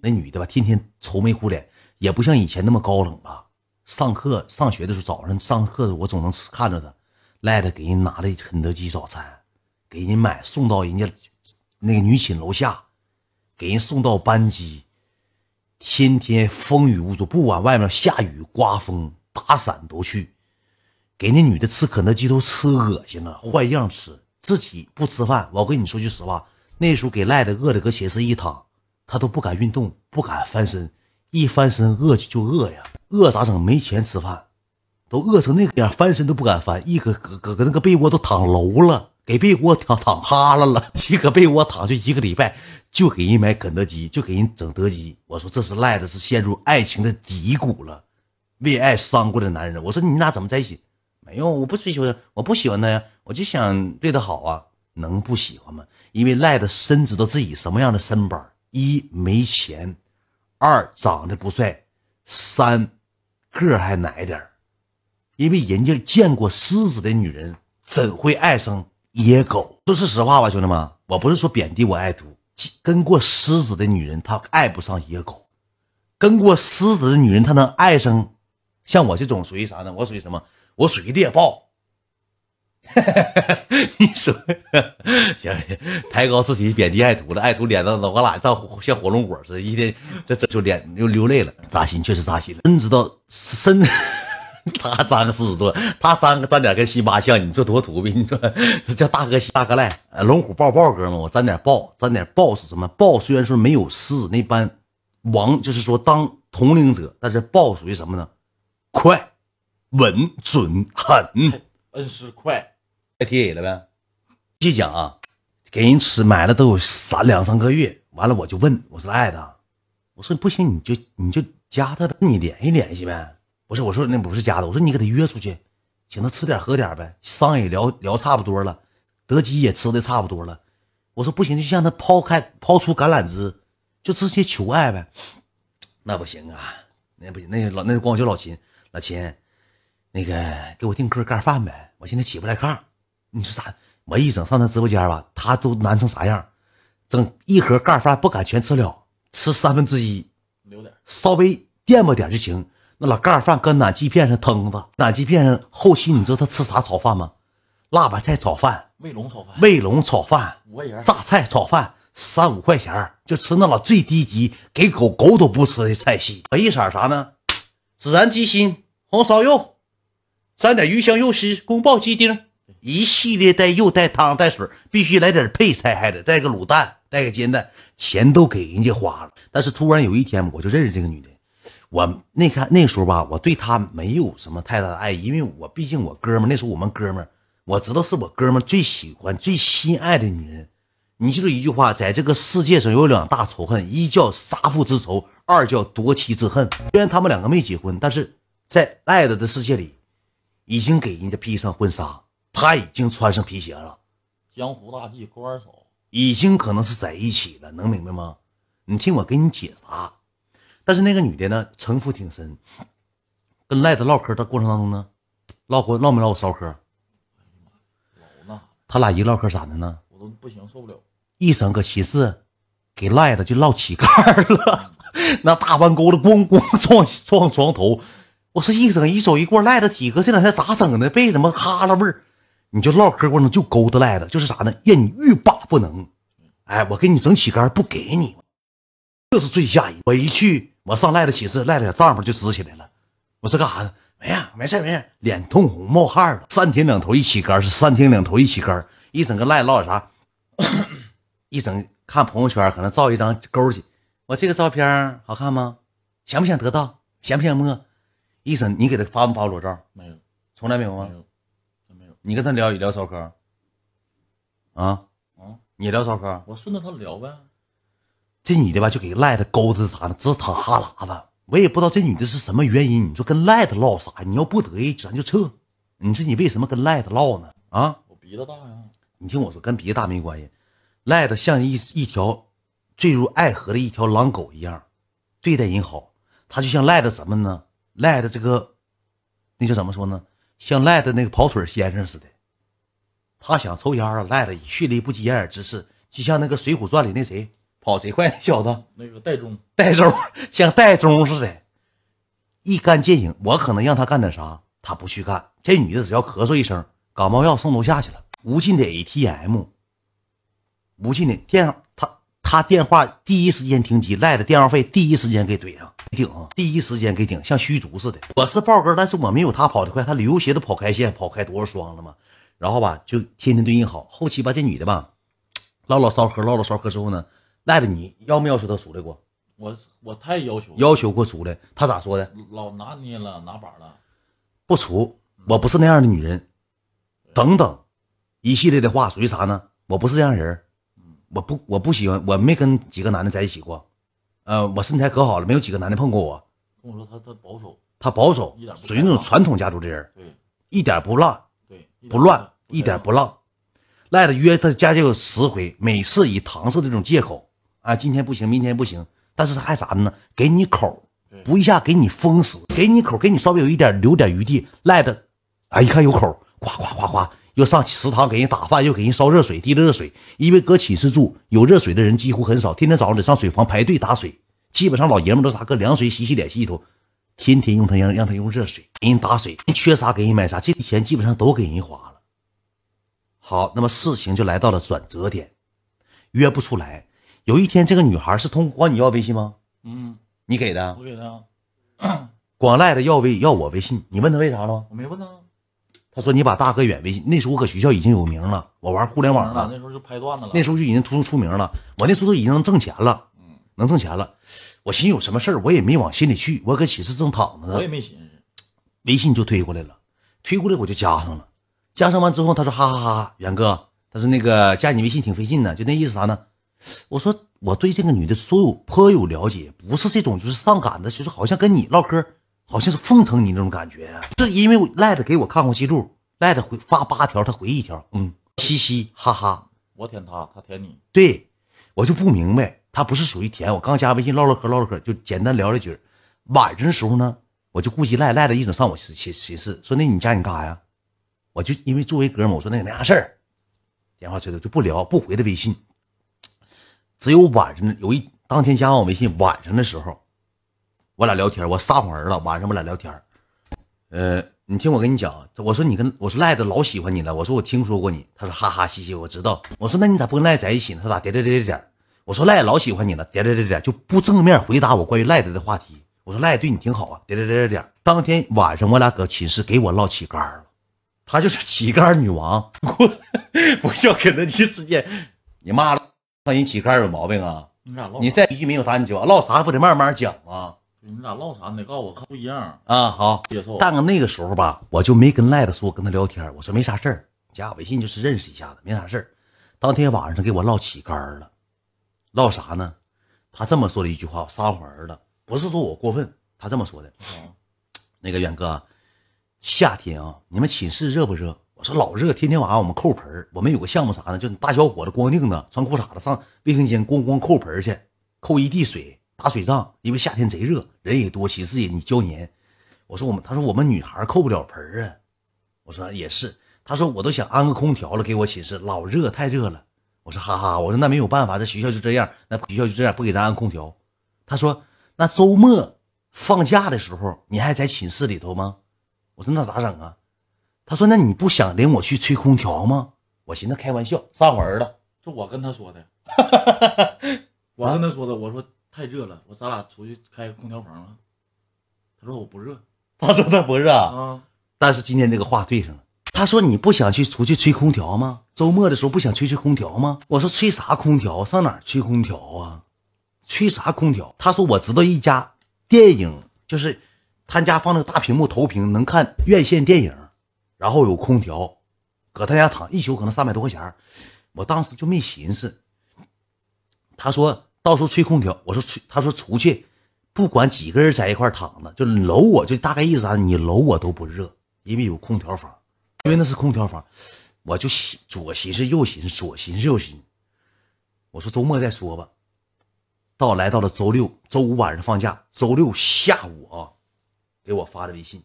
那女的吧，天天愁眉苦脸，也不像以前那么高冷吧。上课上学的时候，早上上课的我总能看着她，赖的给人拿的肯德基早餐，给人买送到人家那个女寝楼下，给人送到班级。天天风雨无阻，不管外面下雨刮风，打伞都去，给那女的吃肯德基都吃恶心了，换样吃，自己不吃饭。我跟你说句实话，那时候给赖的饿的搁寝室一躺，他都不敢运动，不敢翻身，一翻身饿就饿呀，饿咋整？没钱吃饭，都饿成那个样，翻身都不敢翻，一搁搁搁搁那个被窝都躺楼了。给被窝躺躺哈了了，一个被窝躺就一个礼拜，就给人买肯德基，就给人整德基。我说这是赖的，是陷入爱情的低谷了，为爱伤过的男人。我说你俩怎么在一起？没有，我不追求他，我不喜欢他呀，我就想对他好啊，能不喜欢吗？因为赖的深知道自己什么样的身板：一没钱，二长得不帅，三个还矮点因为人家见过狮子的女人，怎会爱上？野狗，说是实话吧，兄弟们，我不是说贬低我爱徒，跟过狮子的女人，她爱不上野狗；跟过狮子的女人，她能爱上像我这种属于啥呢？我属于什么？我属于猎豹。你说，行，抬高自己，贬低爱徒了。爱徒脸上老我俩像像火龙果似的，一天这这就脸又流泪了，扎心，确实扎心了。真知道深。他沾个狮子座，他沾个沾点跟辛巴像，你说多土逼？你说这叫大哥大哥赖，龙虎豹豹哥们，我沾点豹，沾点豹是什么？豹虽然说没有狮子那般王，就是说当统领者，但是豹属于什么呢？快、稳、准、狠。恩师快，太铁了呗。继续讲啊，给人吃买了都有三两三个月，完了我就问我说爱的，我说不行你就你就加他，你联系联系呗。不是我说那不是加的，我说你给他约出去，请他吃点喝点呗，商也聊聊差不多了，德基也吃的差不多了，我说不行就向他抛开抛出橄榄枝，就直接求爱呗，那不行啊，那不行，那老那就光叫老秦，老秦，那个给我订个盖饭呗，我现在起不来炕，你说咋？我一整上他直播间吧，他都难成啥样？整一盒盖饭不敢全吃了，吃三分之一，留点，稍微垫吧点就行。那老盖饭搁暖气片上腾着，暖气片上后期你知道他吃啥炒饭吗？辣白菜炒饭、卫龙炒饭、卫龙炒饭、五块榨菜炒饭，三五块钱就吃那老最低级，给狗狗都不吃的菜系。一色啥呢？孜然鸡心、红烧肉，沾点鱼香肉丝、宫爆鸡丁，一系列带肉带汤带水，必须来点配菜，还得带个卤蛋，带个煎蛋，钱都给人家花了。但是突然有一天，我就认识这个女的。我那看那时候吧，我对她没有什么太大的爱，因为我毕竟我哥们那时候我们哥们我知道是我哥们最喜欢、最心爱的女人。你记住一句话，在这个世界上有两大仇恨，一叫杀父之仇，二叫夺妻之恨。虽然他们两个没结婚，但是在爱的的世界里，已经给人家披上婚纱，他已经穿上皮鞋了。江湖大计勾二手，已经可能是在一起了，能明白吗？你听我给你解答。但是那个女的呢，城府挺深，跟赖子唠嗑的过程当中呢，唠过唠没唠过骚嗑？老那。他俩一唠嗑咋的呢？我都不行，受不了。一整个寝室，给赖子就唠起盖了，那大弯钩子咣咣撞撞床头。我说一整一走一过，赖子体格这两天咋整的？被什么哈喇味儿？你就唠嗑过程就勾搭赖子，就是啥呢？让你欲罢不能。哎，我给你整起杆不给你，这是最吓人。我一去。我上赖子寝室，赖子帐篷就支起来了。我说干啥呢？没呀，没事没事。脸通红，冒汗了。三天两头一起杆，是三天两头一起杆。一整个赖唠点啥？一整看朋友圈，可能照一张勾去。我这个照片好看吗？想不想得到？想不想摸？一生你给他发没发裸照？没有，从来没有吗？没有，没有。你跟他聊一聊骚嗑？啊啊？你聊骚嗑？我顺着他聊呗。这女的吧，就给赖子勾搭啥呢？直淌哈喇子。我也不知道这女的是什么原因。你说跟赖子唠啥？你要不得意，咱就撤。你说你为什么跟赖子唠呢？啊？我鼻子大呀。你听我说，跟鼻子大没关系。赖子像一一条坠入爱河的一条狼狗一样，对待人好。他就像赖子什么呢？赖的这个那叫怎么说呢？像赖的那个跑腿先生似的。他想抽烟啊，赖的以迅雷不及掩耳之势，就像那个《水浒传》里那谁。跑贼快，那小子那个戴宗，戴宗像戴宗似的，一干见影。我可能让他干点啥，他不去干。这女的只要咳嗽一声，感冒药送楼下去了。无尽的 ATM，无尽的电，他他电话第一时间停机，赖的电话费第一时间给怼上，顶，第一时间给顶，像虚竹似的。我是豹哥，但是我没有他跑得快，他旅游鞋都跑开线，跑开多少双了嘛？然后吧，就天天对你好。后期吧，这女的吧，唠唠骚嗑，唠唠骚嗑之后呢，赖的你要没要求她出来过？我我太要求，要求过出来，她咋说的？老拿捏了，拿把了，不出，我不是那样的女人，等等，一系列的话属于啥呢？我不是这样人，我不我不喜欢，我没跟几个男的在一起过，呃，我身材可好了，没有几个男的碰过我。跟我说他他保守，他保守属于那种传统家族的人，对一点不浪对，不乱，一点不浪。赖子约他家就有十回，每次以搪塞这种借口啊，今天不行，明天不行，但是他还啥呢？给你口，不一下给你封死，给你口，给你稍微有一点留点余地。赖的，啊，一看有口，夸夸夸夸，又上食堂给人打饭，又给人烧热水，递热水。因为搁寝室住，有热水的人几乎很少，天天早上得上水房排队打水。基本上老爷们都是啥搁凉水洗洗脸、洗洗头，天天用他让让他用热水给人打水，人缺啥给人买啥，这钱基本上都给人花了。好，那么事情就来到了转折点，约不出来。有一天，这个女孩是通过你要微信吗？嗯，你给的我，给的，光赖的要微要我微信，你问他为啥了吗？我没问他，他说你把大哥远微信。那时候我搁学校已经有名了，我玩互联网了，那时候就拍段子了，那时候就已经突出出名了。我那时候都已经能挣钱了，嗯，能挣钱了。我寻思有什么事儿，我也没往心里去。我搁寝室正躺着呢我也，没寻思，微信就推过来了，推过来我就加上了。加上完之后，他说哈哈哈，远哥，他说那个加你微信挺费劲的，就那意思啥呢？我说我对这个女的所有颇有了解，不是这种就是上赶的，就是好像跟你唠嗑，好像是奉承你那种感觉。是因为我赖着给我看过记录，赖着回发八条，他回一条，嗯，嘻嘻哈哈。我舔他，他舔你，对，我就不明白，他不是属于舔。我刚加微信唠唠嗑，唠唠嗑，就简单聊了句。晚上的时候呢，我就顾及赖赖的一整上我寝寝寝室，说那你加你干啥呀？我就因为作为哥们，我说那也没啥事儿，电话催的就不聊，不回他微信。只有晚上有一当天加完我微信，晚上的时候，我俩聊天，我撒谎儿了。晚上我俩聊天儿，呃，你听我跟你讲，我说你跟我说赖子老喜欢你了，我说我听说过你，他说哈哈嘻嘻，我知道。我说那你咋不跟赖在一起呢？他咋点点点点点？我说赖老喜欢你了，点点点点，就不正面回答我关于赖子的话题。我说赖对你挺好啊，点点点点点。当天晚上我俩搁寝室给我唠起杆了，她就是起杆女王，我 我叫肯德基事件，你妈了，让人起杆有毛病啊？你俩唠，你再一句没有答你就完，唠啥不得慢慢讲吗？你俩唠啥？你得告诉我看不一样，啊，好，接受，但那个时候吧，我就没跟赖子说跟他聊天，我说没啥事儿，加我微信就是认识一下子，没啥事儿。当天晚上给我唠起杆儿了，唠啥呢？他这么说了一句话，我撒谎儿了，不是说我过分，他这么说的。啊那个远哥，夏天啊，你们寝室热不热？我说老热，天天晚上我们扣盆儿我们有个项目啥呢？就是大小伙子光腚子穿裤衩子上卫生间咣咣扣盆儿去，扣一地水，打水仗。因为夏天贼热，人也多，寝室也你胶黏。我说我们，他说我们女孩扣不了盆啊。我说也是，他说我都想安个空调了，给我寝室老热太热了。我说哈哈，我说那没有办法，这学校就这样，那学校就这样，不给咱安空调。他说那周末放假的时候你还在寝室里头吗？我说那咋整啊？他说那你不想领我去吹空调吗？我寻思开玩笑，上我儿了。这我跟他说的，我跟他说的，我说太热了，我咱俩出去开个空调房啊。他说我不热 他说他不热，啊，但是今天这个话对上了。他说你不想去出去吹空调吗？周末的时候不想吹吹空调吗？我说吹啥空调？上哪儿吹空调啊？吹啥空调？他说我知道一家电影，就是他家放那个大屏幕投屏能看院线电影，然后有空调，搁他家躺一宿可能三百多块钱儿我当时就没寻思。他说到时候吹空调，我说吹，他说出去，不管几个人在一块躺着，就搂我，就大概意思啊，你搂我都不热，因为有空调房，因为那是空调房，我就寻左寻思右寻思，左寻思右寻思，我说周末再说吧。到来到了周六，周五晚上放假，周六下午啊，给我发的微信，